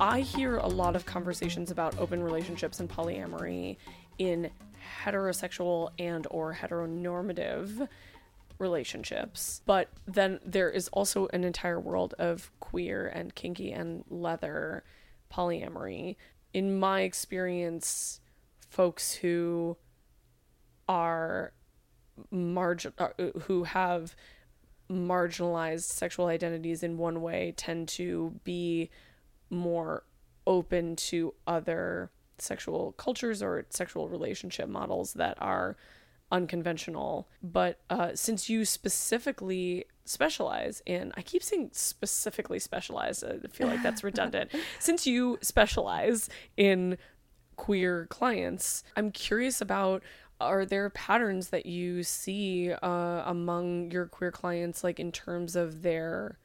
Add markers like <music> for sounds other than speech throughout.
I hear a lot of conversations about open relationships and polyamory in heterosexual and or heteronormative relationships. But then there is also an entire world of queer and kinky and leather polyamory. In my experience, folks who are margin uh, who have marginalized sexual identities in one way tend to be more open to other sexual cultures or sexual relationship models that are unconventional. But uh, since you specifically specialize in, I keep saying specifically specialize, I feel like that's redundant. <laughs> since you specialize in queer clients, I'm curious about are there patterns that you see uh, among your queer clients, like in terms of their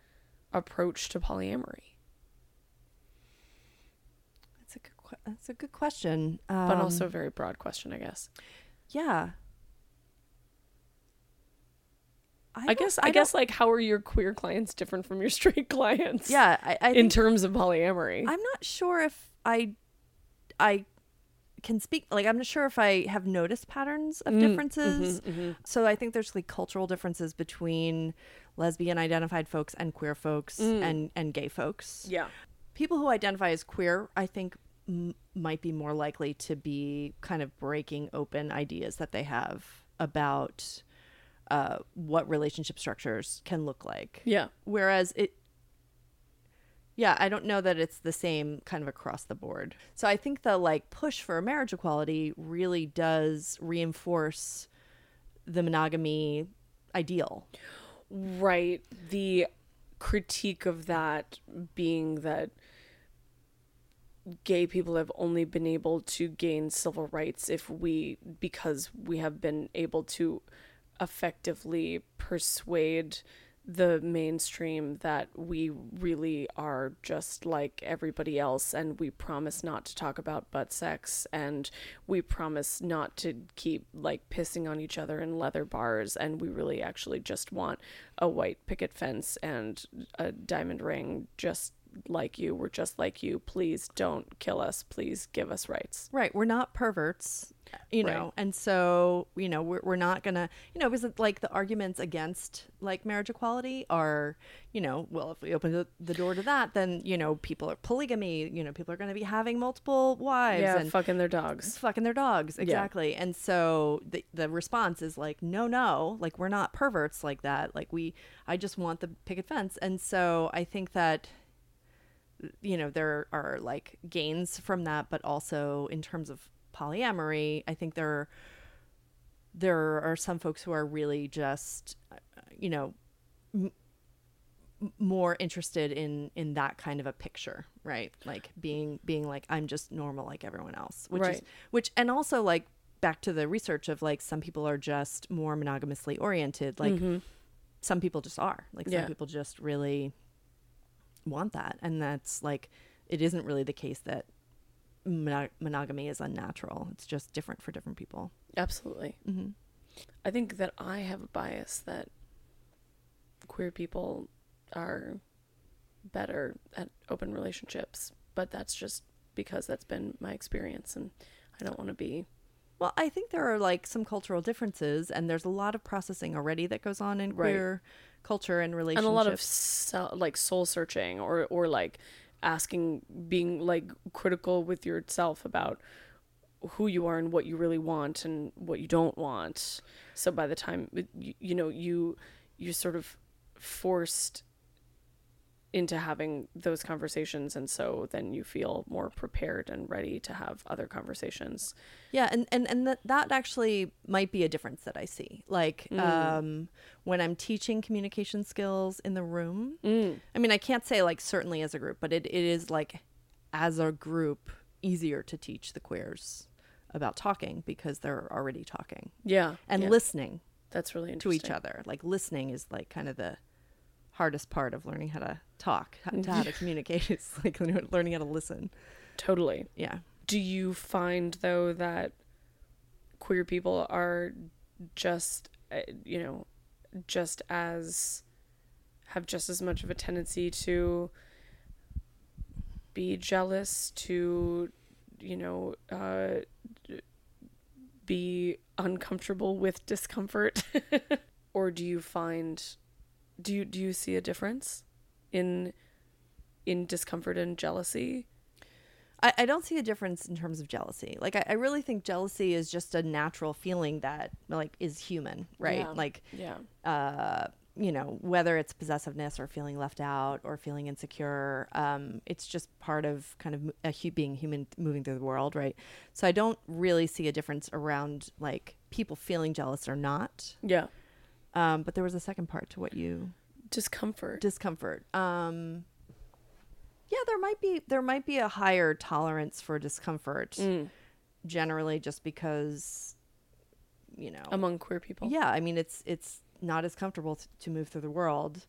approach to polyamory? That's a good question. Um, but also a very broad question, I guess. Yeah. I, I guess I, I guess like how are your queer clients different from your <laughs> straight clients? Yeah, I, I in terms of polyamory. I'm not sure if I I can speak like I'm not sure if I have noticed patterns of mm, differences. Mm-hmm, mm-hmm. So I think there's like cultural differences between lesbian identified folks and queer folks mm. and and gay folks. Yeah. People who identify as queer, I think m- might be more likely to be kind of breaking open ideas that they have about uh, what relationship structures can look like. Yeah. Whereas it, yeah, I don't know that it's the same kind of across the board. So I think the like push for marriage equality really does reinforce the monogamy ideal. Right. The critique of that being that gay people have only been able to gain civil rights if we because we have been able to effectively persuade the mainstream that we really are just like everybody else and we promise not to talk about butt sex and we promise not to keep like pissing on each other in leather bars and we really actually just want a white picket fence and a diamond ring just like you. We're just like you. Please don't kill us. Please give us rights. Right. We're not perverts, you know. Right. And so, you know, we're, we're not going to, you know, because like the arguments against like marriage equality are, you know, well, if we open the, the door to that, then, you know, people are polygamy, you know, people are going to be having multiple wives yeah, and fucking their dogs. Fucking their dogs. Exactly. Yeah. And so the, the response is like, no, no, like we're not perverts like that. Like we, I just want the picket fence. And so I think that, you know there are like gains from that but also in terms of polyamory i think there there are some folks who are really just you know m- more interested in in that kind of a picture right like being being like i'm just normal like everyone else which right. is which and also like back to the research of like some people are just more monogamously oriented like mm-hmm. some people just are like some yeah. people just really want that. And that's like it isn't really the case that monog- monogamy is unnatural. It's just different for different people. Absolutely. Mm-hmm. i think that i have a bias that queer people are better at open relationships but that's just because that's been my experience and i don't want to be well, I think there are like some cultural differences, and there's a lot of processing already that goes on in queer culture and relationships and a lot of so, like soul searching or or like asking being like critical with yourself about who you are and what you really want and what you don't want. So by the time you, you know you you sort of forced into having those conversations and so then you feel more prepared and ready to have other conversations Yeah, and and and that that actually might be a difference that I see. Like um, when I'm teaching communication skills in the room. I mean, I can't say like certainly as a group, but it, it is like as a group easier to teach the queers about talking because they're already talking yeah and yeah. listening that's really to each other. Like listening is like kind of the hardest part of learning how to talk, how, to how to <laughs> communicate. It's <laughs> like learning how to listen. totally Yeah. do you find though that queer people are just uh, you know just as have just as much of a tendency to be jealous to you know uh be uncomfortable with discomfort <laughs> or do you find do you do you see a difference in in discomfort and jealousy I, I don't see a difference in terms of jealousy. Like I, I really think jealousy is just a natural feeling that like is human, right? Yeah. Like yeah uh you know whether it's possessiveness or feeling left out or feeling insecure um it's just part of kind of a hu- being human moving through the world right so i don't really see a difference around like people feeling jealous or not yeah um but there was a second part to what you discomfort. Discomfort. Um yeah there might be there might be a higher tolerance for discomfort Mm. generally just because you know among queer people. Yeah i mean it's it's not as comfortable t- to move through the world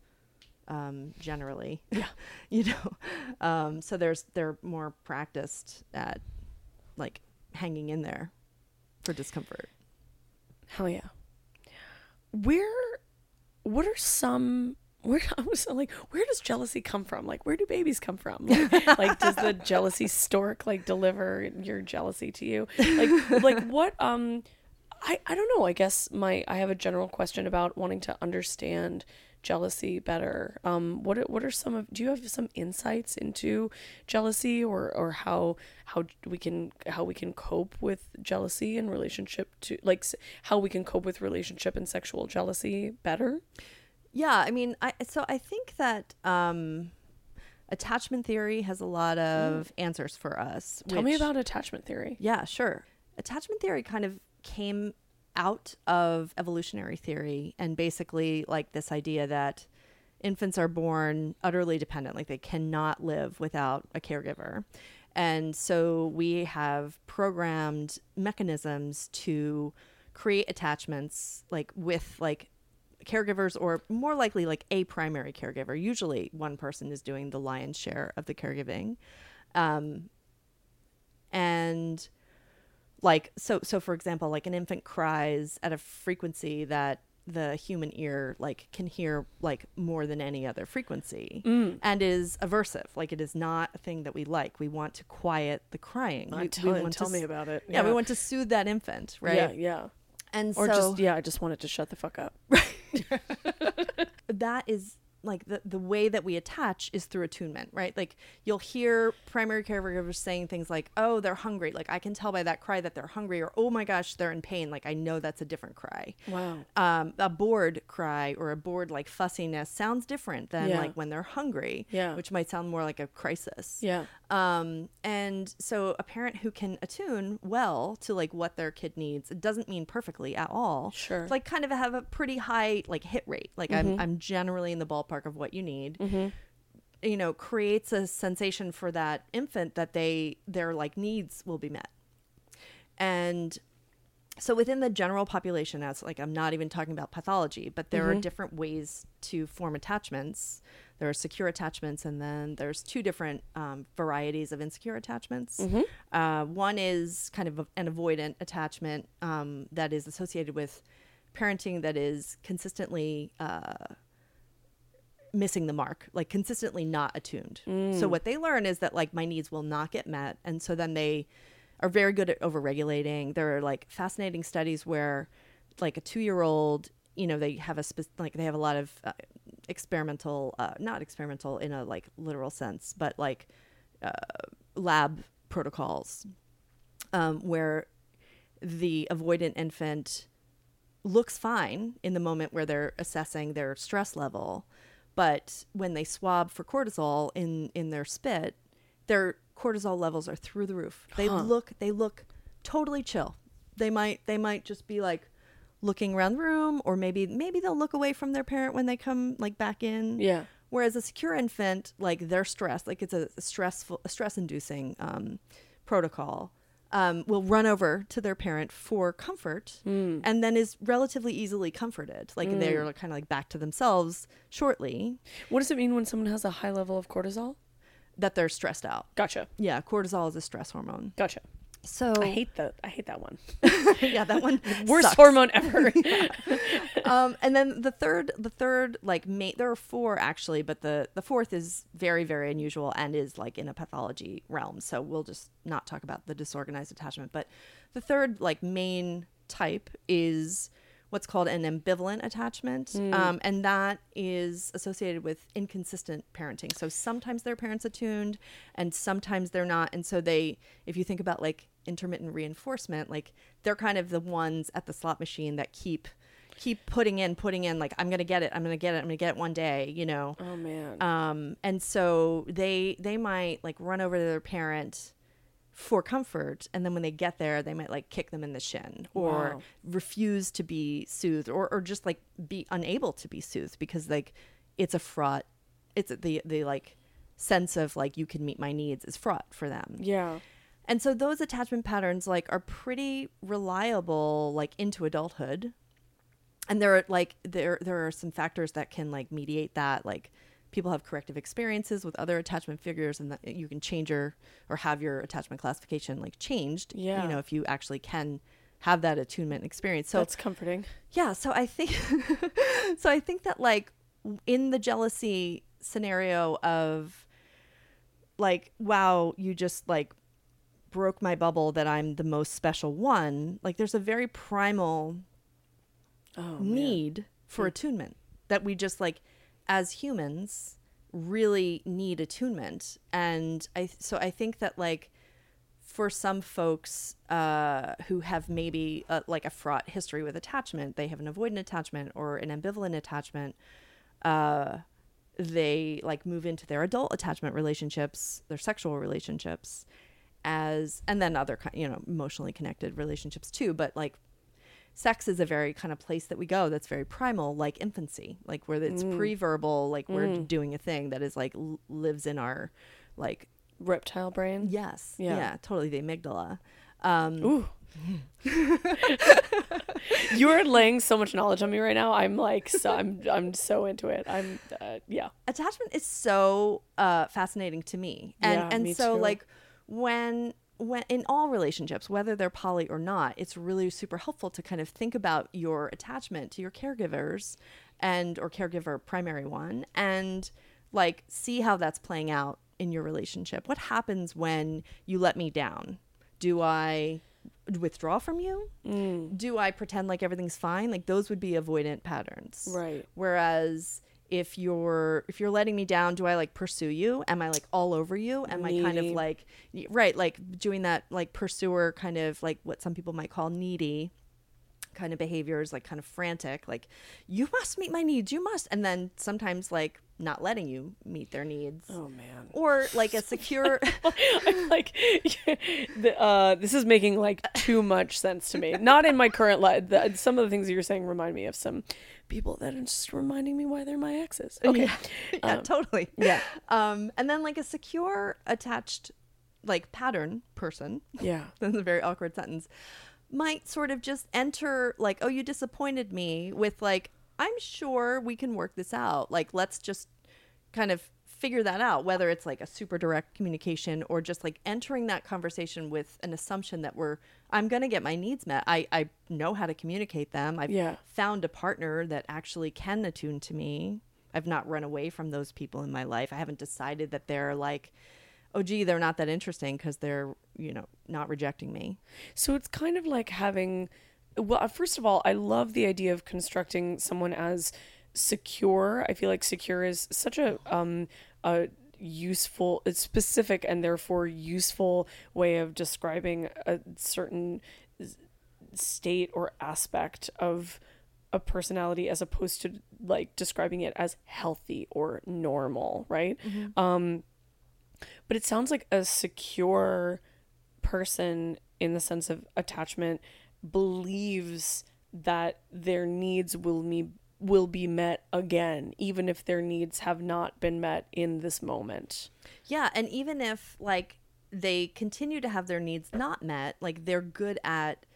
um generally. Yeah. <laughs> you know um so there's they're more practiced at like hanging in there for discomfort. Hell yeah where what are some where <laughs> I was like, where does jealousy come from? Like, where do babies come from? <laughs> Like, like does the jealousy stork like deliver your jealousy to you? Like, like <laughs> what? Um, I I don't know. I guess my I have a general question about wanting to understand jealousy better. Um, what are- what are some of? Do you have some insights into jealousy or or how how we can how we can cope with jealousy in relationship to like how we can cope with relationship and sexual jealousy better? yeah i mean i so i think that um attachment theory has a lot of answers for us Tell me about attachment theory. Yeah, sure. Attachment theory kind of came out of evolutionary theory and basically like this idea that infants are born utterly dependent, like they cannot live without a caregiver. And so we have programmed mechanisms to create attachments like with like caregivers or more likely like a primary caregiver. Usually one person is doing the lion's share of the caregiving. Um, and like so so for example like an infant cries at a frequency that the human ear like can hear like more than any other frequency Mm. and is aversive like it is not a thing that we like we want to quiet the crying we, tell- we want tell to, me about it. yeah, we want to soothe that infant right Yeah, yeah. and Or so just yeah, I just wanted to shut the fuck up. <laughs> that is like the, the way that we attach is through attunement, right? Like you'll hear primary caregivers saying things like, oh, they're hungry. Like I can tell by that cry that they're hungry, or oh my gosh, they're in pain. Like I know that's a different cry. Wow. Um, a bored cry or a bored like fussiness sounds different than Yeah. like when they're hungry, Yeah. which might sound more like a crisis. Yeah. Um, and so a parent who can attune well to like what their kid needs, it doesn't mean perfectly at all. Sure. Like kind of have a pretty high like hit rate. Like I'm I'm generally in the ballpark of what you need. You know, creates a sensation for that infant that they their like needs will be met. And so within the general population that's like i'm not even talking about pathology but there are different ways to form attachments there are secure attachments and then there's two different um, varieties of insecure attachments uh, one is kind of an avoidant attachment um, that is associated with parenting that is consistently uh, missing the mark, like consistently not attuned. So what they learn is that like my needs will not get met, and so then they are very good at overregulating. There are like fascinating studies where like a two year old, you know, they have a spe- like they have a lot of uh, experimental, uh, not experimental in a like literal sense, but like uh, lab protocols um, where the avoidant infant looks fine in the moment where they're assessing their stress level but when they swab for cortisol in in their spit, their cortisol levels are through the roof. They look they look totally chill. They might they might just be like looking around the room or maybe maybe they'll look away from their parent when they come like back in. Yeah. Whereas a secure infant, like they're stressed, like it's a stressful, a stress inducing um, protocol, um, will run over to their parent for comfort Hmm. and then is relatively easily comforted. Like Mm. they're kind of like back to themselves shortly What does it mean when someone has a high level of cortisol? that they're stressed out. Gotcha. Yeah, cortisol is a stress hormone. Gotcha. So I hate that. I hate that one. <laughs> yeah, that one Worst sucks. hormone ever. <laughs> <laughs> um, and then the third, the third, like, ma- there are four actually, but the the fourth is very, very unusual and is like in a pathology realm. So we'll just not talk about the disorganized attachment. But the third, like, main type is what's called an ambivalent attachment, um, and that is associated with inconsistent parenting. So sometimes their parents attuned, and sometimes they're not. And so they, if you think about like intermittent reinforcement, like they're kind of the ones at the slot machine that keep keep putting in, putting in. Like I'm gonna get it, I'm gonna get it, I'm gonna get it one day. You know. oh man. Um, and so they they might like run over to their parent for comfort and then when they get there they might like kick them in the shin or Wow. refuse to be soothed or, or just like be unable to be soothed because like it's a fraught it's the the like sense of like you can meet my needs is fraught for them yeah. And so those attachment patterns like are pretty reliable like into adulthood. And there are like there there are some factors that can like mediate that like people have corrective experiences with other attachment figures and that you can change your or have your attachment classification like changed Yeah. you know if you actually can have that attunement experience so That's comforting. yeah so i think <laughs> so i think that like in the jealousy scenario of like wow you just like broke my bubble that i'm the most special one like there's a very primal Oh man. need for attunement that we just like as humans really need attunement and i so i think that like for some folks uh, who have maybe uh like a fraught history with attachment they have an avoidant attachment or an ambivalent attachment uh, they like move into their adult attachment relationships their sexual relationships as and then other you know emotionally connected relationships too but like sex is a very kind of place that we go that's very primal like infancy like where it's pre-verbal like we're doing a thing that is like l- lives in our like Reptile brain. yes Yeah. yeah, totally the amygdala um Ooh. <laughs> You're laying so much knowledge on me right now. I'm like, so, I'm, I'm so into it. I'm, uh, yeah. attachment is so uh, fascinating to me and Yeah, and me so too. like when when in all relationships whether they're poly or not it's really super helpful to kind of think about your attachment to your caregivers and or caregiver primary one and like see how that's playing out in your relationship. What happens when you let me down? Do i withdraw from you? Mm. do i pretend like everything's fine? Like those would be avoidant patterns. Right. Whereas if you're if you're letting me down, do I like pursue you? Am I like all over you? Am I kind of like right, like doing that like pursuer kind of like what some people might call needy kind of behaviors, like kind of frantic, like you must meet my needs, you must, and then sometimes like not letting you meet their needs. Oh man. Or like a secure <laughs> I'm like, <laughs> the, uh, this is making like too much sense to me. Not in my current life. Some of the things that you're saying remind me of some people that are just reminding me why they're my exes. <laughs> Okay. <laughs> Yeah, yeah totally. Yeah. Um, and then like a secure attached like pattern person <laughs> Yeah. that's a very awkward sentence might sort of just enter like oh you disappointed me with like i'm sure we can work this out like let's just kind of figure that out whether it's like a super direct communication or just like entering that conversation with an assumption that we're i'm going to get my needs met. I i know how to communicate them. I've Yeah. found a partner that actually can attune to me. I've not run away from those people in my life. I haven't decided that they're like oh gee they're not that interesting because they're you know not rejecting me. So it's kind of like having, well, uh, first of all, I love the idea of constructing someone as secure. I feel like secure is such a um a useful, it's specific and therefore useful way of describing a certain state or aspect of a personality as opposed to like describing it as healthy or normal, right? Um but it sounds like a secure person in the sense of attachment believes that their needs will me will be met again even if their needs have not been met in this moment. Yeah, and even if like they continue to have their needs not met, like they're good at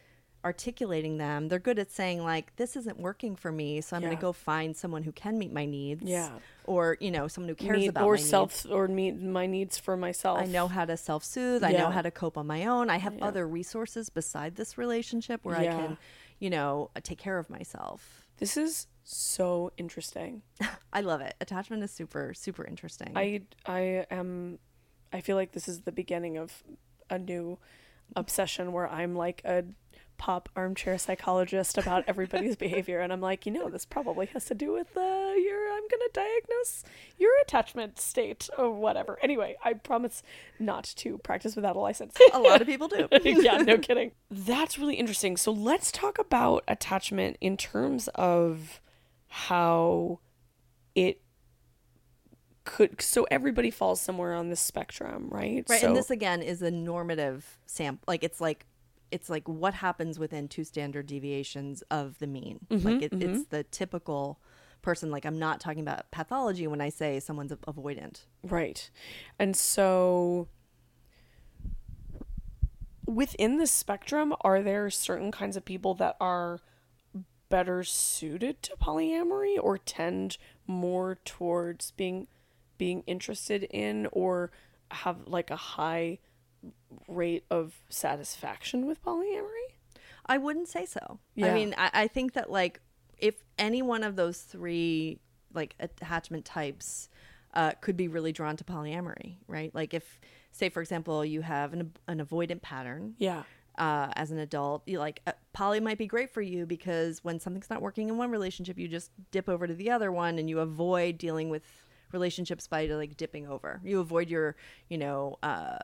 articulating them. They're good at saying like this isn't working for me, so I'm going to go find someone who can meet my needs. Yeah. Or, you know, someone who cares Need- about or self needs. or meet my needs for myself. I know how to self-soothe. I know how to cope on my own. I have Yeah. other resources beside this relationship where I can, you know, take care of myself. This is so interesting. <laughs> I love it. Attachment is super super interesting. I I am I feel like this is the beginning of a new obsession where I'm like a pop armchair psychologist about everybody's <laughs> behavior and I'm like, you know, this probably has to do with uh your I'm going to diagnose your attachment state or whatever. Anyway, I promise not to practice without a license. a lot of people do. <laughs> yeah, no kidding. That's really interesting. So let's talk about attachment in terms of how it could so everybody falls somewhere on this spectrum, right? Right, So, and this again is a normative sample. Like it's like it's like what happens within two standard deviations of the mean. Mm-hmm, like it, it's the typical person. Like I'm not talking about pathology when I say someone's avoidant. Right. And so within the spectrum, are there certain kinds of people that are better suited to polyamory or tend more towards being being interested in or have like a high rate of satisfaction with polyamory? I wouldn't say so. Yeah. I mean, I, I think that like if any one of those three like attachment types uh, could be really drawn to polyamory, right? Like if, say, for example, you have an an avoidant pattern, Yeah. Uh, as an adult, you like uh, poly might be great for you because when something's not working in one relationship, you just dip over to the other one and you avoid dealing with relationships by like dipping over. You avoid your, you know, uh,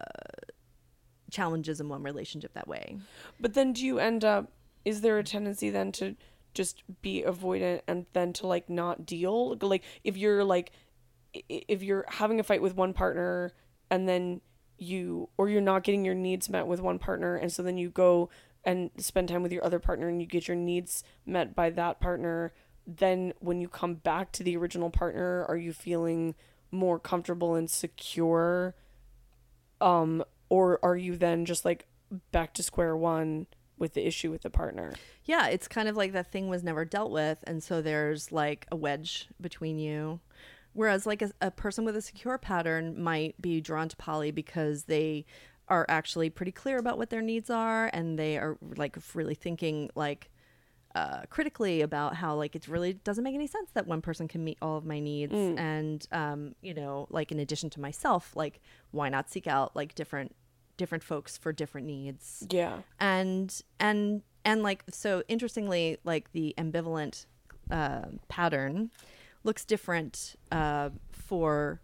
challenges in one relationship that way. But then do you end up is there a tendency then to just be avoidant and then to like not deal like if you're like if you're having a fight with one partner and then you or you're not getting your needs met with one partner and so then you go and spend time with your other partner and you get your needs met by that partner then when you come back to the original partner are you feeling more comfortable and secure um or are you then just like back to square one with the issue with the partner Yeah, it's kind of like that thing was never dealt with, and so there's like a wedge between you. Whereas, like a, a person with a secure pattern might be drawn to poly because they are actually pretty clear about what their needs are, and they are like really thinking like uh, critically about how like it really doesn't make any sense that one person can meet all of my needs, and um, you know, like in addition to myself, like why not seek out like different different folks for different needs? Yeah. And and and like so interestingly like the ambivalent uh, pattern looks different uh, for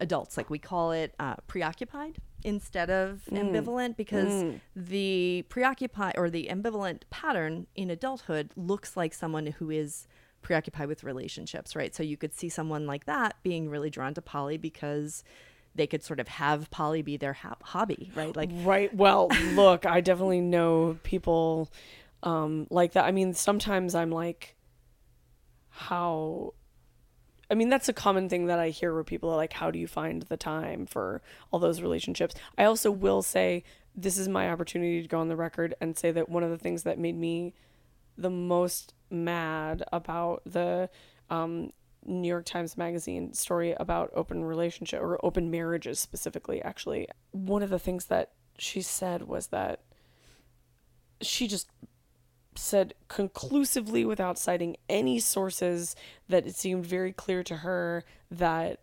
adults like we call it uh, preoccupied instead of ambivalent because the preoccupied or the ambivalent pattern in adulthood looks like someone who is preoccupied with relationships right? So you could see someone like that being really drawn to poly because they could sort of have poly be their ha- hobby right? Like right. Well look i definitely know people um like that. I mean sometimes i'm like how I mean, that's a common thing that I hear where people are like, how do you find the time for all those relationships? I also will say, this is my opportunity to go on the record and say that one of the things that made me the most mad about the um, New York Times Magazine story about open relationship or open marriages specifically, actually, one of the things that she said was that she just said conclusively without citing any sources that it seemed very clear to her that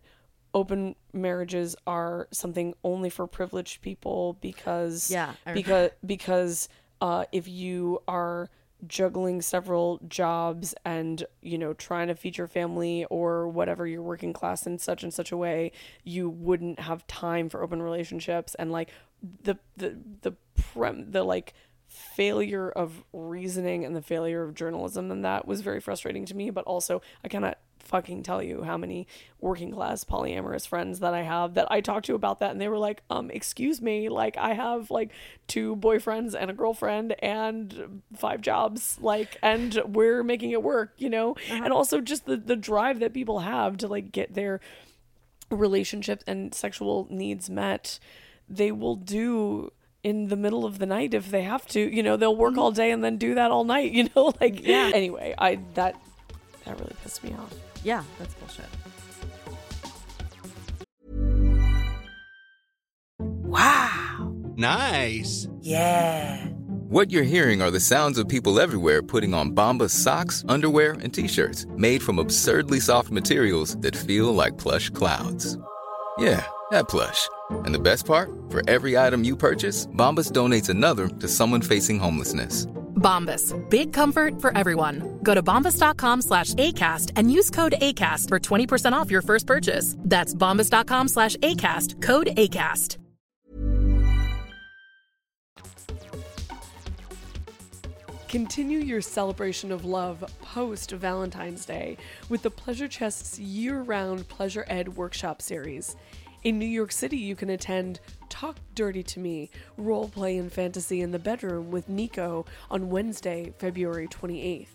open marriages are something only for privileged people because Yeah, because because uh, if you are juggling several jobs and you know trying to feed your family or whatever you're working class in such and such a way you wouldn't have time for open relationships. And like the the the prem the like failure of reasoning and the failure of journalism and that was very frustrating to me but also i cannot fucking tell you how many working class polyamorous friends that i have that i talked to about that and they were like um excuse me like i have like two boyfriends and a girlfriend and five jobs like and we're making it work you know? And also just the the drive that people have to like get their relationships and sexual needs met they will do in the middle of the night if they have to you know they'll work mm-hmm. all day and then do that all night <laughs> you know like Yeah. anyway i that that really pissed me off Yeah, that's bullshit. Wow. Nice. Yeah. What you're hearing are the sounds of people everywhere putting on Bombas socks, underwear, and t-shirts made from absurdly soft materials that feel like plush clouds. Yeah, that plush. And the best part? For every item you purchase, Bombas donates another to someone facing homelessness. Bombas. Big comfort for everyone. Go to bombas.com slash ACAST and use code ACAST for 20% off your first purchase. That's bombas.com slash ACAST. Code ACAST. Continue your celebration of love post Valentine's Day with the Pleasure Chest's year round Pleasure Ed workshop series. In New York City, you can attend Talk Dirty to Me, role play and fantasy in the bedroom with Nico on Wednesday, February 28th.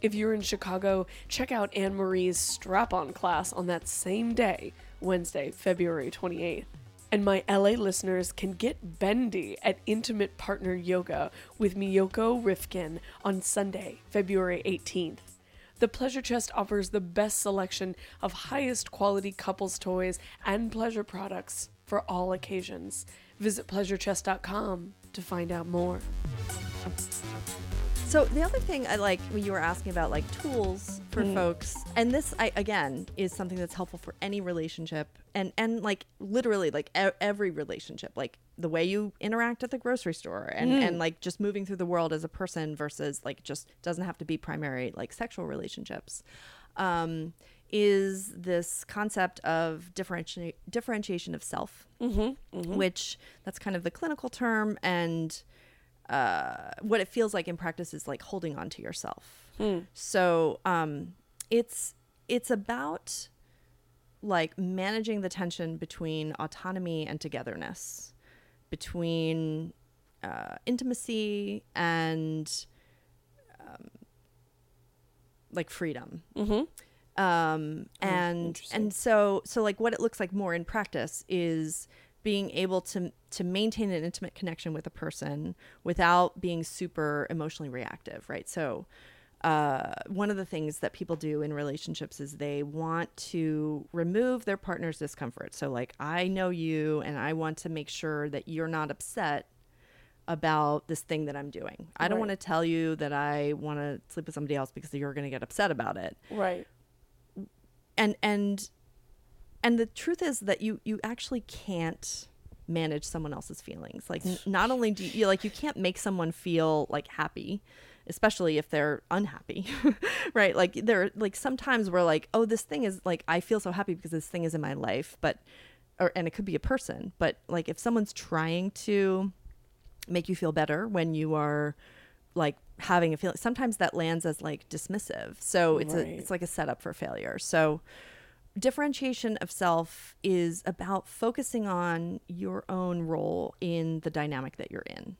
If you're in Chicago, check out Anne Marie's strap on class on that same day, Wednesday, February 28th. And my LA listeners can get bendy at Intimate Partner Yoga with Miyoko Rifkin on Sunday, February 18th. The Pleasure Chest offers the best selection of highest quality couples toys and pleasure products for all occasions. Visit pleasurechest.com to find out more. So the other thing I like when you were asking about like tools for mm. folks, and this I again is something that's helpful for any relationship, and and like literally like e- every relationship, like the way you interact at the grocery store, and mm. and like just moving through the world as a person versus like just doesn't have to be primary like sexual relationships. Um, is this concept of differenti- differentiation of self, mm-hmm, mm-hmm. which that's kind of the clinical term, and uh, what it feels like in practice is like holding on to yourself. So um, it's it's about like managing the tension between autonomy and togetherness, between uh, intimacy and um, like freedom. Um, and and so so like what it looks like more in practice is being able to to maintain an intimate connection with a person without being super emotionally reactive, right? So uh, one of the things that people do in relationships is they want to remove their partner's discomfort. So, like, I know you, and I want to make sure that you're not upset about this thing that I'm doing. I don't Right. want to tell you that I want to sleep with somebody else because you're going to get upset about it Right. and and and the truth is that you you actually can't manage someone else's feelings. Like not only do you like you can't make someone feel like happy especially if they're unhappy <laughs> right? Like there like sometimes we're like oh this thing is like i feel so happy because this thing is in my life but or and it could be a person but like if someone's trying to make you feel better when you are like having a feeling sometimes that lands as like dismissive. So it's Right. a it's like a setup for failure. So differentiation of self is about focusing on your own role in the dynamic that you're in.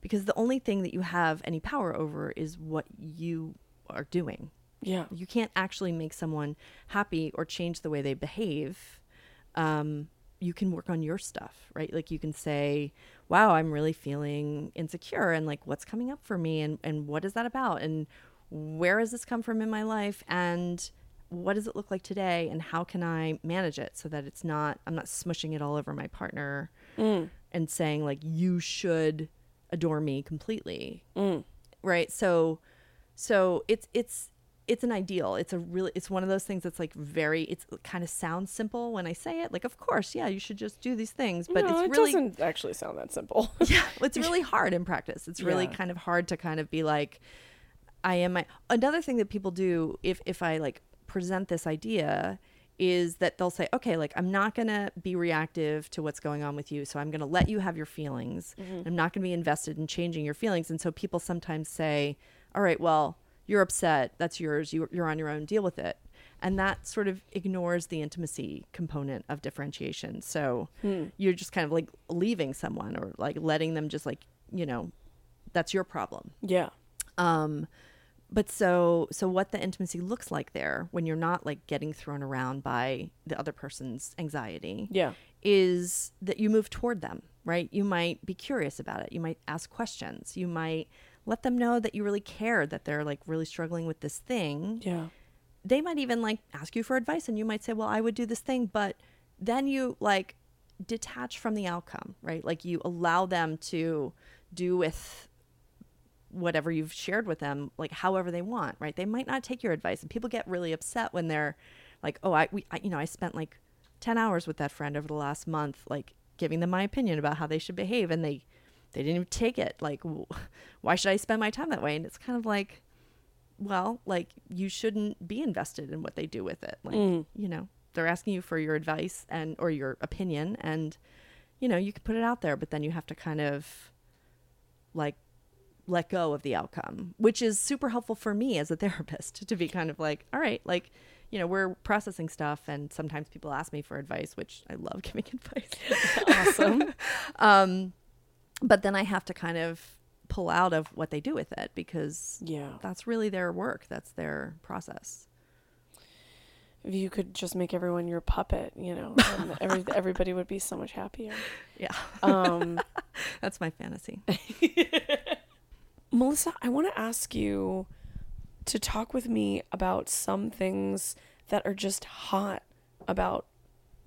Because the only thing that you have any power over is what you are doing. Yeah. you can't actually make someone happy or change the way they behave. Um, you can work on your stuff right? Like you can say wow i'm really feeling insecure and like what's coming up for me and, and what is that about? And where has this come from in my life? And what does it look like today and how can i manage it so that it's not i'm not smushing it all over my partner mm. and saying like you should adore me completely. Mm. Right? So so it's it's it's an ideal. It's a really it's one of those things that's like very it's kind of sounds simple when i say it. Like of course yeah you should just do these things but no, it's it really doesn't actually sound that simple. <laughs> yeah it's really <laughs> hard in practice. It's really Yeah. kind of hard to kind of be like i am my another thing that people do if if i like present this idea is that they'll say, okay, like I'm not going to be reactive to what's going on with you. So I'm going to let you have your feelings. I'm not going to be invested in changing your feelings. And so people sometimes say, all right, well, you're upset. That's yours. You, you're on your own. Deal with it. And that sort of ignores the intimacy component of differentiation. So you're just kind of like leaving someone or like letting them just like, you know, that's your problem. Yeah. Um, but so so what the intimacy looks like there when you're not like getting thrown around by the other person's anxiety Yeah. is that you move toward them, right? You might be curious about it. You might ask questions. You might let them know that you really care that they're like really struggling with this thing. Yeah. They might even like ask you for advice and you might say, "Well, I would do this thing," but then you like detach from the outcome, right? Like you allow them to do with whatever you've shared with them like however they want right? They might not take your advice and people get really upset when they're like oh i, we, I you know i spent like 10 hours with that friend over the last month like giving them my opinion about how they should behave and they they didn't even take it. Like w- <laughs> why should i spend my time that way? And it's kind of like well like you shouldn't be invested in what they do with it. Like mm. you know they're asking you for your advice and or your opinion and you know you can put it out there but then you have to kind of like let go of the outcome, which is super helpful for me as a <laughs> therapist to be kind of like, all right, like, you know, we're processing stuff and sometimes people ask me for advice, which I love <laughs> giving advice. Awesome. <laughs> um, but then I have to kind of pull out of what they do with it because yeah. that's really their work. That's their process. If you could just make everyone your puppet, you know, and every, everybody would be so much happier. Yeah. Um, That's my fantasy. Melissa, I want to ask you to talk with me about some things that are just hot about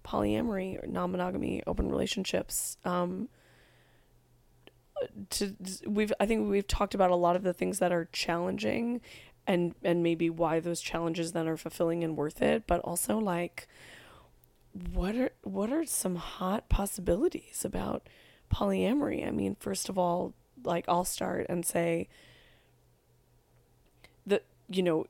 polyamory or non-monogamy, open relationships. Um, to we've I think we've talked about a lot of the things that are challenging and and maybe why those challenges then are fulfilling and worth it, but also like what are what are some hot possibilities about polyamory? I mean, first of all, like I'll start and say that you know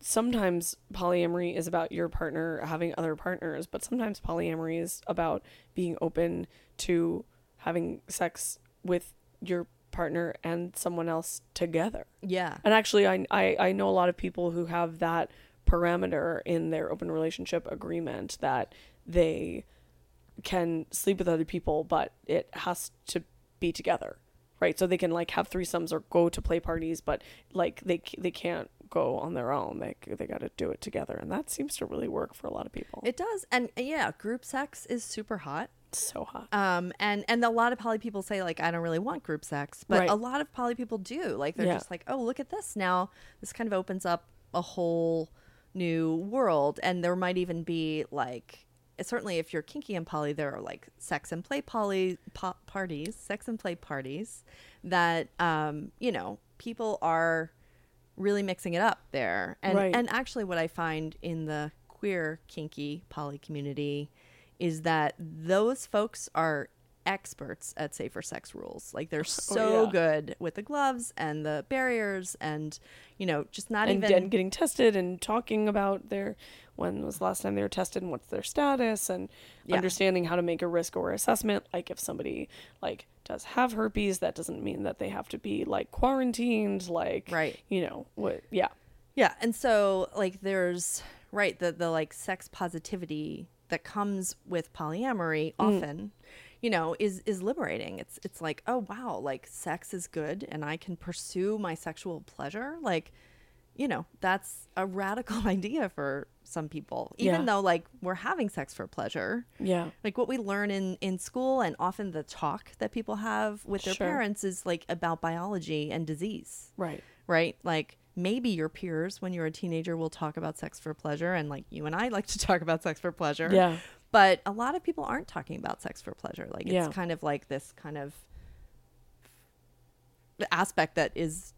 sometimes polyamory is about your partner having other partners, but sometimes polyamory is about being open to having sex with your partner and someone else together. Yeah. And actually, I, I, I know a lot of people who have that parameter in their open relationship agreement that they can sleep with other people, but it has to be together, right? So they can like have threesomes or go to play parties, but like they they can't go on their own. They they got to do it together, and that seems to really work for a lot of people. It does. And yeah, group sex is super hot. So hot. Um, and and a lot of poly people say like I don't really want group sex, but Right. a lot of poly people do. Like they're Yeah. just like, oh, look at this now. This kind of opens up a whole new world, and there might even be like certainly if you're kinky and poly, there are like sex and play poly po- parties, sex and play parties that um, you know people are really mixing it up there. And Right. and actually, what I find in the queer kinky poly community is that those folks are experts at safer sex rules. Like they're <laughs> oh, so Oh, yeah. good with the gloves and the barriers and you know just not and, even and getting tested and talking about their when was the last time they were tested and what's their status and Yeah. understanding how to make a risk or assessment like if somebody like does have herpes that doesn't mean that they have to be like quarantined like Right. you know what yeah Yeah, and so like there's right the the like sex positivity that comes with polyamory mm. often, you know, is is liberating. It's it's like, oh wow, like sex is good and I can pursue my sexual pleasure. Like, you know, that's a radical <laughs> idea for some people. Even Yeah. though like we're having sex for pleasure. yeah Like what we learn in in school and often the talk that people have with their Sure. parents is like about biology and disease right right? Like maybe your peers when you're a teenager will talk about sex for pleasure and like you and I like to <laughs> talk about sex for pleasure. Yeah. But a lot of people aren't talking about sex for pleasure. Like it's Yeah. kind of like this kind of aspect that is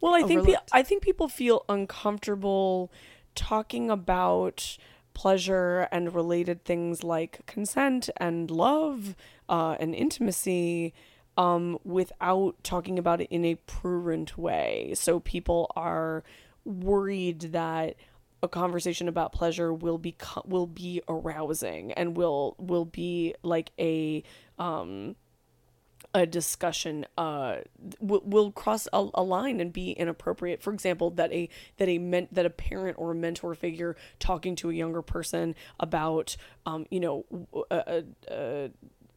Well, I think pe- I think people feel uncomfortable talking about pleasure and related things like consent and love uh, and intimacy um, without talking about it in a prurient way. So people are worried that a conversation about pleasure will be will be arousing and will will be like a um a discussion uh will, will cross a, a line and be inappropriate. For example that a that a men, that a parent or a mentor figure talking to a younger person about um you know uh, uh,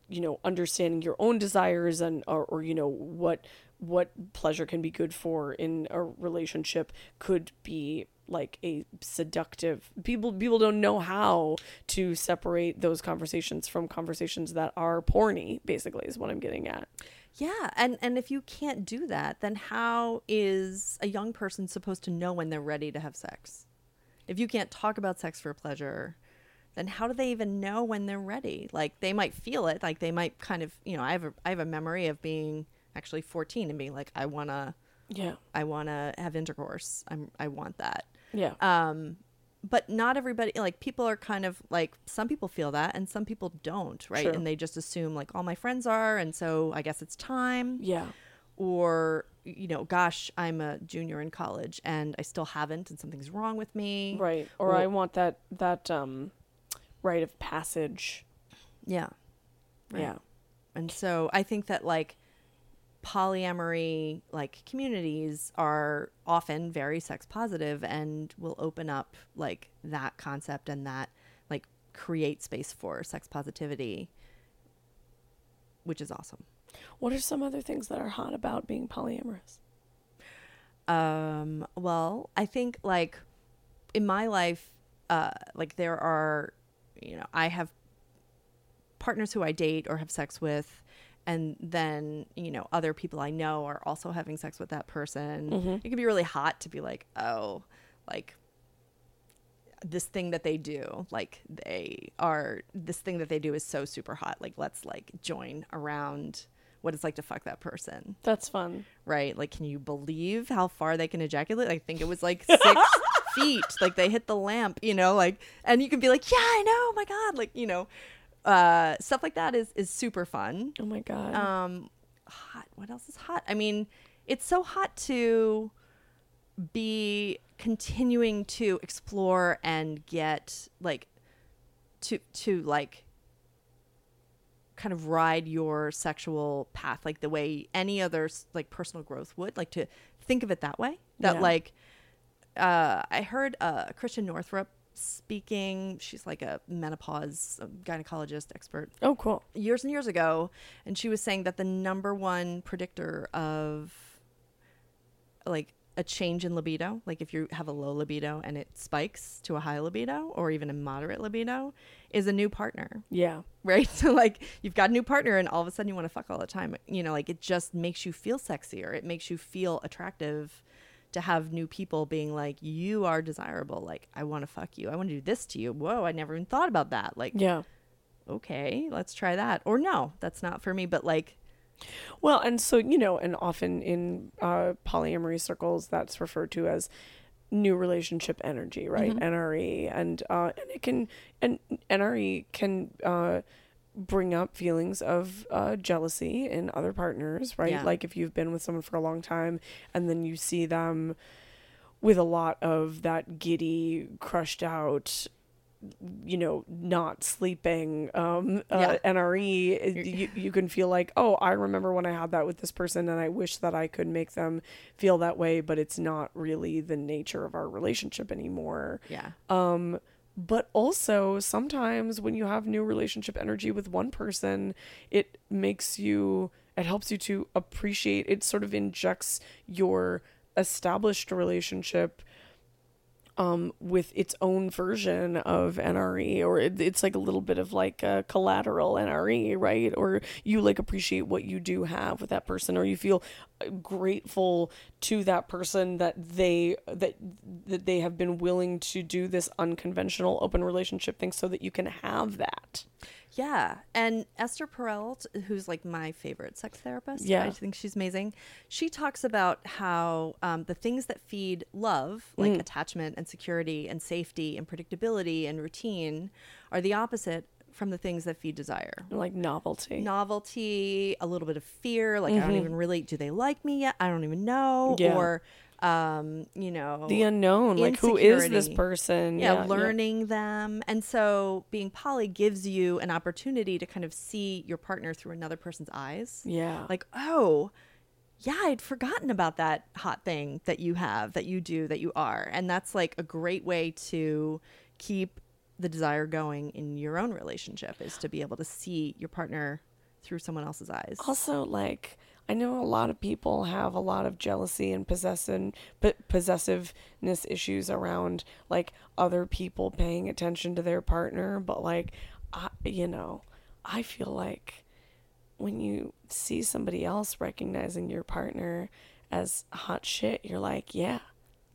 you know understanding your own desires and or, or you know what what pleasure can be good for in a relationship could be like a seductive people people don't know how to separate those conversations from conversations that are porny basically is what i'm getting at Yeah, and and if you can't do that, then how is a young person supposed to know when they're ready to have sex? If you can't talk about sex for pleasure, then how do they even know when they're ready? Like they might feel it, like they might kind of, you know, I have a I have a memory of being actually 14 and being like I want to yeah I want to have intercourse. I'm I want that. yeah Um but not everybody like people are kind of like some people feel that and some people don't, right? Sure. And they just assume like all my friends are and so I guess it's time yeah or you know gosh i'm a junior in college and i still haven't and something's wrong with me right or i want that that um rite of passage yeah Right. yeah and so i think that like polyamory like communities are often very sex positive and will open up like that concept and that like create space for sex positivity which is awesome. What are some other things that are hot about being polyamorous? Um, well, I think like in my life, uh, like there are, you know, I have partners who I date or have sex with, and then you know other people I know are also having sex with that person. Mm-hmm. It can be really hot to be like, oh, like this thing that they do, like they are this thing that they do is so super hot. Like let's like join around what it's like to fuck that person that's fun right? Like, can you believe how far they can ejaculate? I think it was like <laughs> six feet. Like they hit the lamp, you know, like, and you can be like, yeah, I know, oh my god, like, you know, uh, stuff like that is is super fun. oh my god Um, hot. What else is hot? I mean, it's so hot to be continuing to explore and get like to to like kind of ride your sexual path like the way any other like personal growth would like to think of it that way that Yeah. like uh i heard uh Christiane Northrup speaking. She's like a menopause gynecologist expert. Oh cool. Years and years ago and she was saying that the number one predictor of like a change in libido like if you have a low libido and it spikes to a high libido or even a moderate libido is a new partner. Yeah. Right? <laughs> So like you've got a new partner and all of a sudden you want to fuck all the time. You know like it just makes you feel sexier. It makes you feel attractive to have new people being like you are desirable like i want to fuck you i want to do this to you whoa i never even thought about that like yeah okay, let's try that. Or no, that's not for me. But like, Well, and so you know, and often in uh, polyamory circles, that's referred to as new relationship energy, right? NRE, and uh, and it can and NRE can uh, bring up feelings of uh, jealousy in other partners, right? Yeah. Like if you've been with someone for a long time, and then you see them with a lot of that giddy, crushed out you know not sleeping um uh, Yeah. nre you, you can feel like oh i remember when i had that with this person and i wish that i could make them feel that way but it's not really the nature of our relationship anymore yeah, um but also sometimes when you have new relationship energy with one person it makes you it helps you to appreciate it sort of injects your established relationship um with its own version of NRE or it, it's like a little bit of like a collateral NRE right? Or you like appreciate what you do have with that person or you feel uh, grateful to that person that they that that they have been willing to do this unconventional open relationship thing so that you can have that yeah. And Esther Perel, who's like my favorite sex therapist, Yeah. I think she's amazing. She talks about how um, the things that feed love, like Mm. attachment and security and safety and predictability and routine, are the opposite from the things that feed desire. like novelty novelty, a little bit of fear, like I don't even really do they like me yet? I don't even know. Yeah. Or um, you know, the unknown like who is this person yeah, learning them. And so being poly gives you an opportunity to kind of see your partner through another person's eyes. yeah Like, oh, yeah, I'd forgotten about that hot thing that you have, that you do, that you are. And that's like a great way to keep the desire going in your own relationship is to be able to see your partner through someone else's eyes. also like i know a lot of people have a lot of jealousy and possession possessiveness issues around like other people paying attention to their partner but like I, you know i feel like when you see somebody else recognizing your partner as hot shit you're like yeah,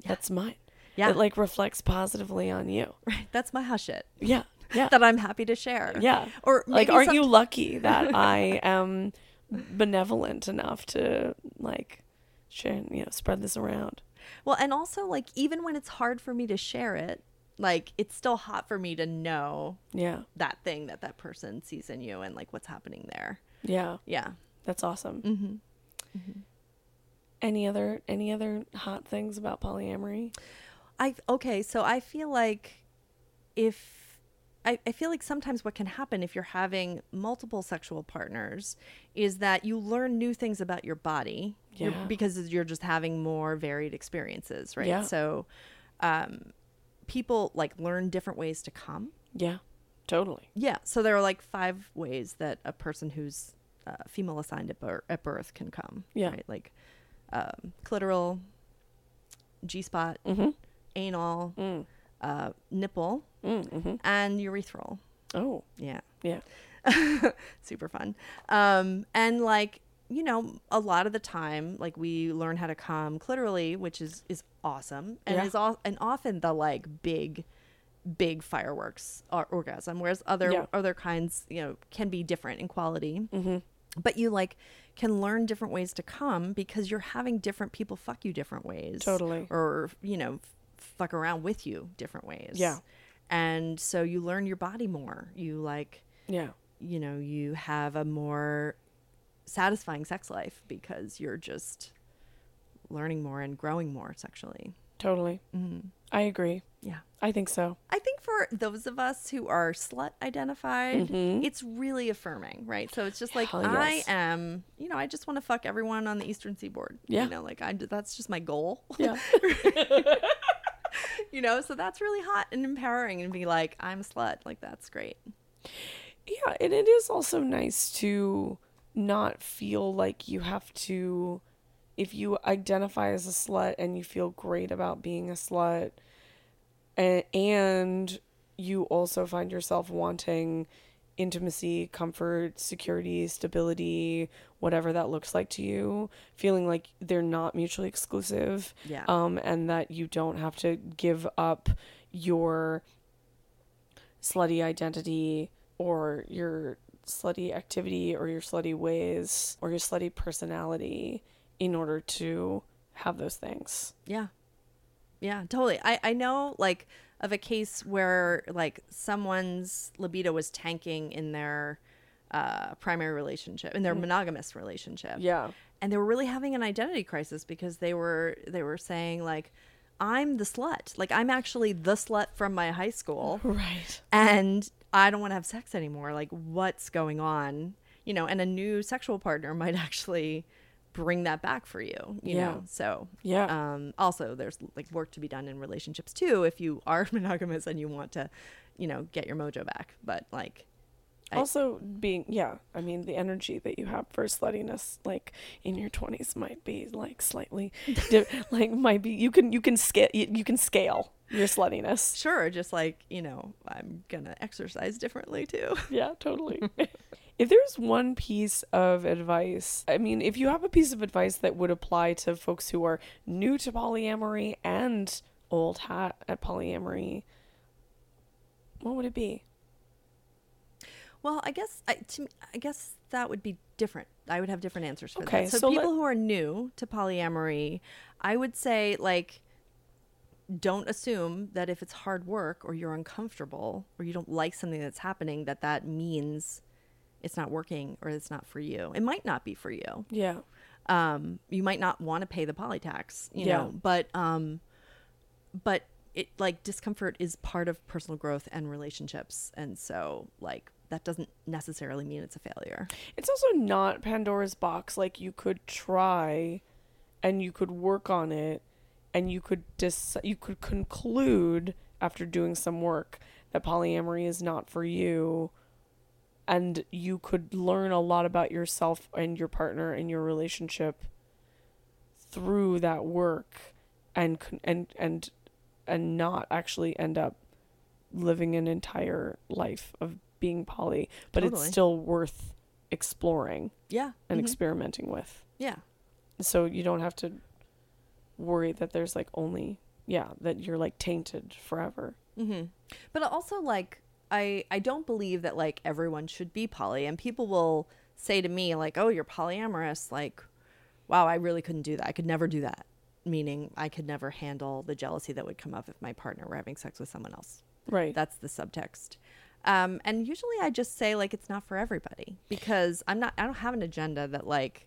that's mine Yeah. it like reflects positively on you Right. That's my hush it. yeah yeah <laughs> That I'm happy to share. yeah. Or like, aren't some- you lucky that <laughs> I am benevolent enough to like share, you know, spread this around? Well, and also like even when it's hard for me to share it, like it's still hot for me to know Yeah. that thing that that person sees in you and like what's happening there. Yeah. Yeah. That's awesome. Mm-hmm. Any other any other hot things about polyamory? I okay, so I feel like if I, I feel like sometimes what can happen if you're having multiple sexual partners is that you learn new things about your body You're- because you're just having more varied experiences, right? Yeah. So um people like learn different ways to come. Yeah. Totally. Yeah, so there are like five ways that a person who's uh, female assigned at, bir- at birth can come. Yeah. right? like um, clitoral, G spot, Mm-hmm. anal, Mm. uh, nipple, Mm-hmm. and urethral. Oh. Yeah, Yeah. <laughs> super fun. Um, and like you know, a lot of the time, like we learn how to come clitorally, which is is awesome, and Yeah. is all and often the like big big fireworks or orgasm whereas other Yeah. other kinds you know can be different in quality Mm-hmm. but you like can learn different ways to come because you're having different people fuck you different ways Totally. or you know f- fuck around with you different ways Yeah. And so you learn your body more you like Yeah. you know you have a more satisfying sex life because you're just learning more and growing more sexually Totally. mm. I agree. yeah I think so. I think for those of us who are slut identified, Mhm. it's really affirming, right? So it's just like Hell I am, you know, I just want to fuck everyone on the Eastern Seaboard. Yeah. you know, like I that's just my goal. Yeah. <laughs> <laughs> you know, so that's really hot and empowering, and be like, I'm a slut. Like that's great. Yeah, and it is also nice to not feel like you have to if you identify as a slut and you feel great about being a slut and, and you also find yourself wanting intimacy, comfort, security, stability, whatever that looks like to you, feeling like they're not mutually exclusive. Yeah. Um and that you don't have to give up your slutty identity or your slutty activity or your slutty ways or your slutty personality in order to have those things. Yeah. Yeah, totally. I, I know like of a case where like someone's libido was tanking in their uh, primary relationship, in their monogamous relationship. Yeah. And they were really having an identity crisis because they were they were saying like I'm the slut. Like I'm actually the slut from my high school <laughs> Right. and I don't want to have sex anymore. Like, what's going on? You know, and a new sexual partner might <laughs> actually bring that back for you. You Yeah. know, so Yeah. Um, also, there's like work to be done in relationships too if you <laughs> are monogamous and you want to, you know, get your mojo back. But like, I- also being yeah, I mean the energy that you have for sluttiness like in your 20s might be like slightly <laughs> di- like might be you can you can scale you can scale your sluttiness. sure, just like you know, I'm gonna exercise differently too. Yeah, totally. <laughs> if there's one piece of advice, I mean, if you have a piece of advice that would apply to folks who are new to polyamory and old hat at polyamory, what would it be? Well, I guess I, to, I guess that would be different. I would have different answers for Okay, that. So, so people let- who are new to polyamory, I would say like don't assume that if it's hard work or you're uncomfortable or you don't like something that's happening that that means it's not working or it's not for you. It might not be for you. Yeah. Um, you might not want to pay the poly tax, you Yeah. know, but um, but it like discomfort is part of personal growth and relationships, and so like that doesn't necessarily mean it's a failure. It's also not Pandora's box. Like you could try, and you could work on it, and you could dis- you could conclude after doing some work that polyamory is not for you, and you could learn a lot about yourself and your partner and your relationship through that work, and and and and not actually end up living an entire life of being poly, but Totally. it's still worth exploring Yeah, and Mhm. experimenting with. yeah, So you don't have to worry that there's like only yeah, that you're like tainted forever. hmm But also, like, I I don't believe that like everyone should be poly, and people will say to me like, "Oh, you're polyamorous." Like, wow, I really couldn't do that. I could never do that. Meaning, I could never handle the jealousy that would come up if my partner were having sex with someone else. Right. That's the subtext. Um, and usually, I just say like it's not for everybody because I'm not. I don't have an agenda that like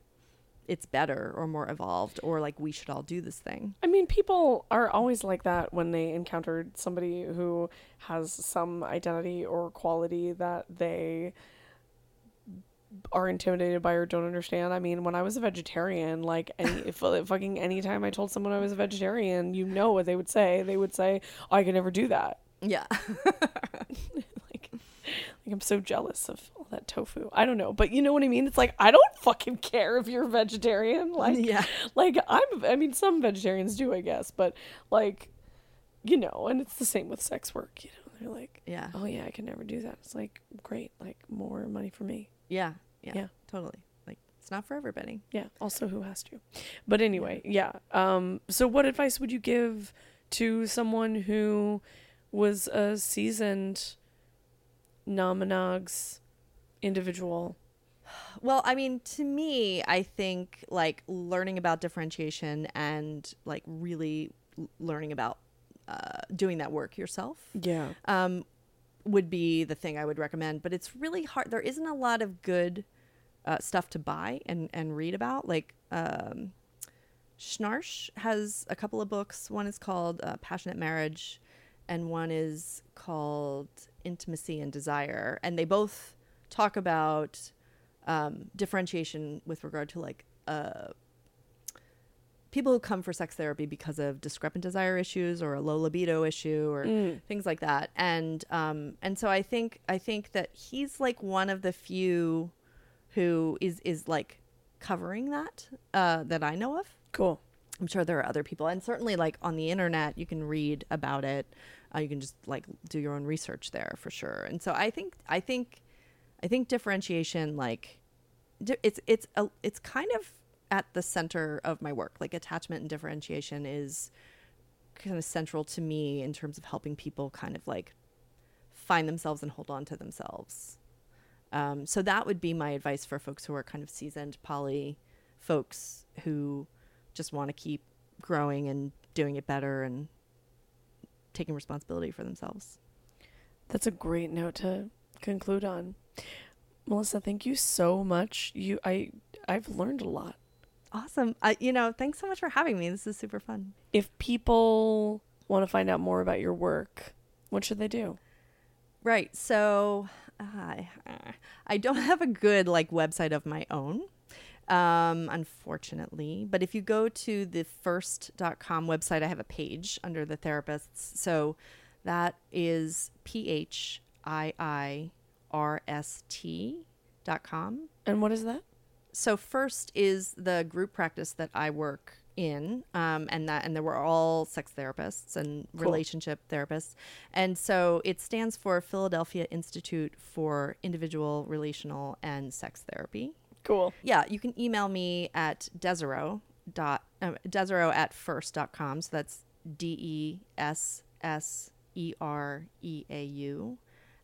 it's better or more evolved or like we should all do this thing. I mean, people are always like that when they encountered somebody who has some identity or quality that they are intimidated by or don't understand. I mean, when I was a vegetarian, like any <laughs> if uh, fucking anytime I told someone I was a vegetarian, you know what they would say. They would say, oh, "I could never do that." Yeah. <laughs> <laughs> like, I'm so jealous of all that tofu. I don't know, but you know what I mean. It's like I don't fucking care if you're vegetarian. <laughs> Like, Yeah. like I'm. I mean, some vegetarians do, I guess, but like, you know, and it's the same with sex work. You know, they're like, Yeah. oh yeah, I can never do that. It's like great, like more money for me. Yeah. Yeah. Yeah. Totally. Like it's not for everybody. Yeah. Also, who has to? But anyway, yeah. Um. So, what advice would you give to someone who was a seasoned non-monogs individual? Well, I mean, to me, I think like learning about differentiation and like really learning about uh, doing that work yourself Yeah. um, would be the thing I would recommend. But it's really hard. There isn't a lot of good uh, stuff to buy and, and read about. Like um, Schnarch has a couple of books. One is called uh, Passionate Marriage, and one is called Intimacy and Desire. And they both talk about um, differentiation with regard to like uh, people who come for sex therapy because of discrepant desire issues or a low libido issue or things like that. And um, and so I think I think that he's like one of the few who is is like covering that uh, that I know of. Cool. I'm sure there are other people, and certainly like on the internet, you can read about it. Uh, you can just like do your own research there for sure. And so I think I think I think differentiation like it's it's a, it's kind of at the center of my work. Like attachment and differentiation is kind of central to me in terms of helping people kind of like find themselves and hold on to themselves. Um, so that would be my advice for folks who are kind of seasoned poly folks who just want to keep growing and doing it better and taking responsibility for themselves. That's a great note to conclude on. Melissa, thank you so much. You I I've learned a lot. Awesome. Uh, you know, thanks so much for having me. This is super fun. If people want to find out more about your work, what should they do? Right. So I I don't <laughs> have a good like website of my own. Um, unfortunately, but if you go to the phiirst.com website, I have a page under the therapists. So that is P H I I R S T dot com. And what is that? so PHIIRST is the group practice that I work in, um, and that and there were all sex therapists and relationship therapists, and so it stands for Philadelphia Institute for Individual, Relational, and Sex Therapy. Cool. Yeah, you can email me at dessereau dot um, dessereau at phiirst dot com. So that's D E S S E R E A U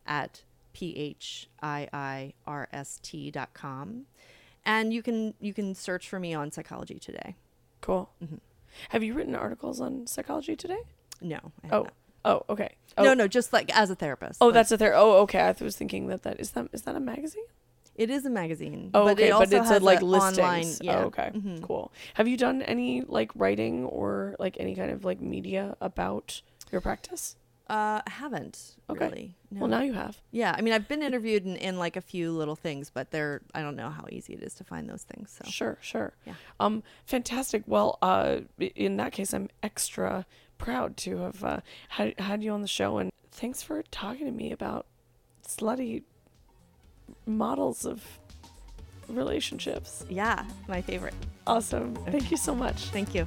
at P H I I R S T dot com. And you can you can search for me on Psychology Today. Cool. Have you written articles on psychology today? No. Oh. not. Oh, okay. Oh, No, no, just like as a therapist. Oh, Like, that's a ther. Oh, okay. I was thinking that that is that is that a magazine? It is a magazine. Oh, but okay, it also but it's has a, like listings. online. Yeah. Oh, okay, Mhm. cool. Have you done any like writing or like any kind of like media about your practice? Uh, I haven't Okay. really. No. Well, now you have. yeah, I mean, I've been interviewed in, in like a few little things, but they're I don't know how easy it is to find those things. So Sure, sure. Yeah. Um, fantastic. Well, uh, in that case, I'm extra proud to have uh, had had you on the show, and thanks for talking to me about slutty models of relationships. yeah, my favorite. Awesome. Thank you so much. Thank you.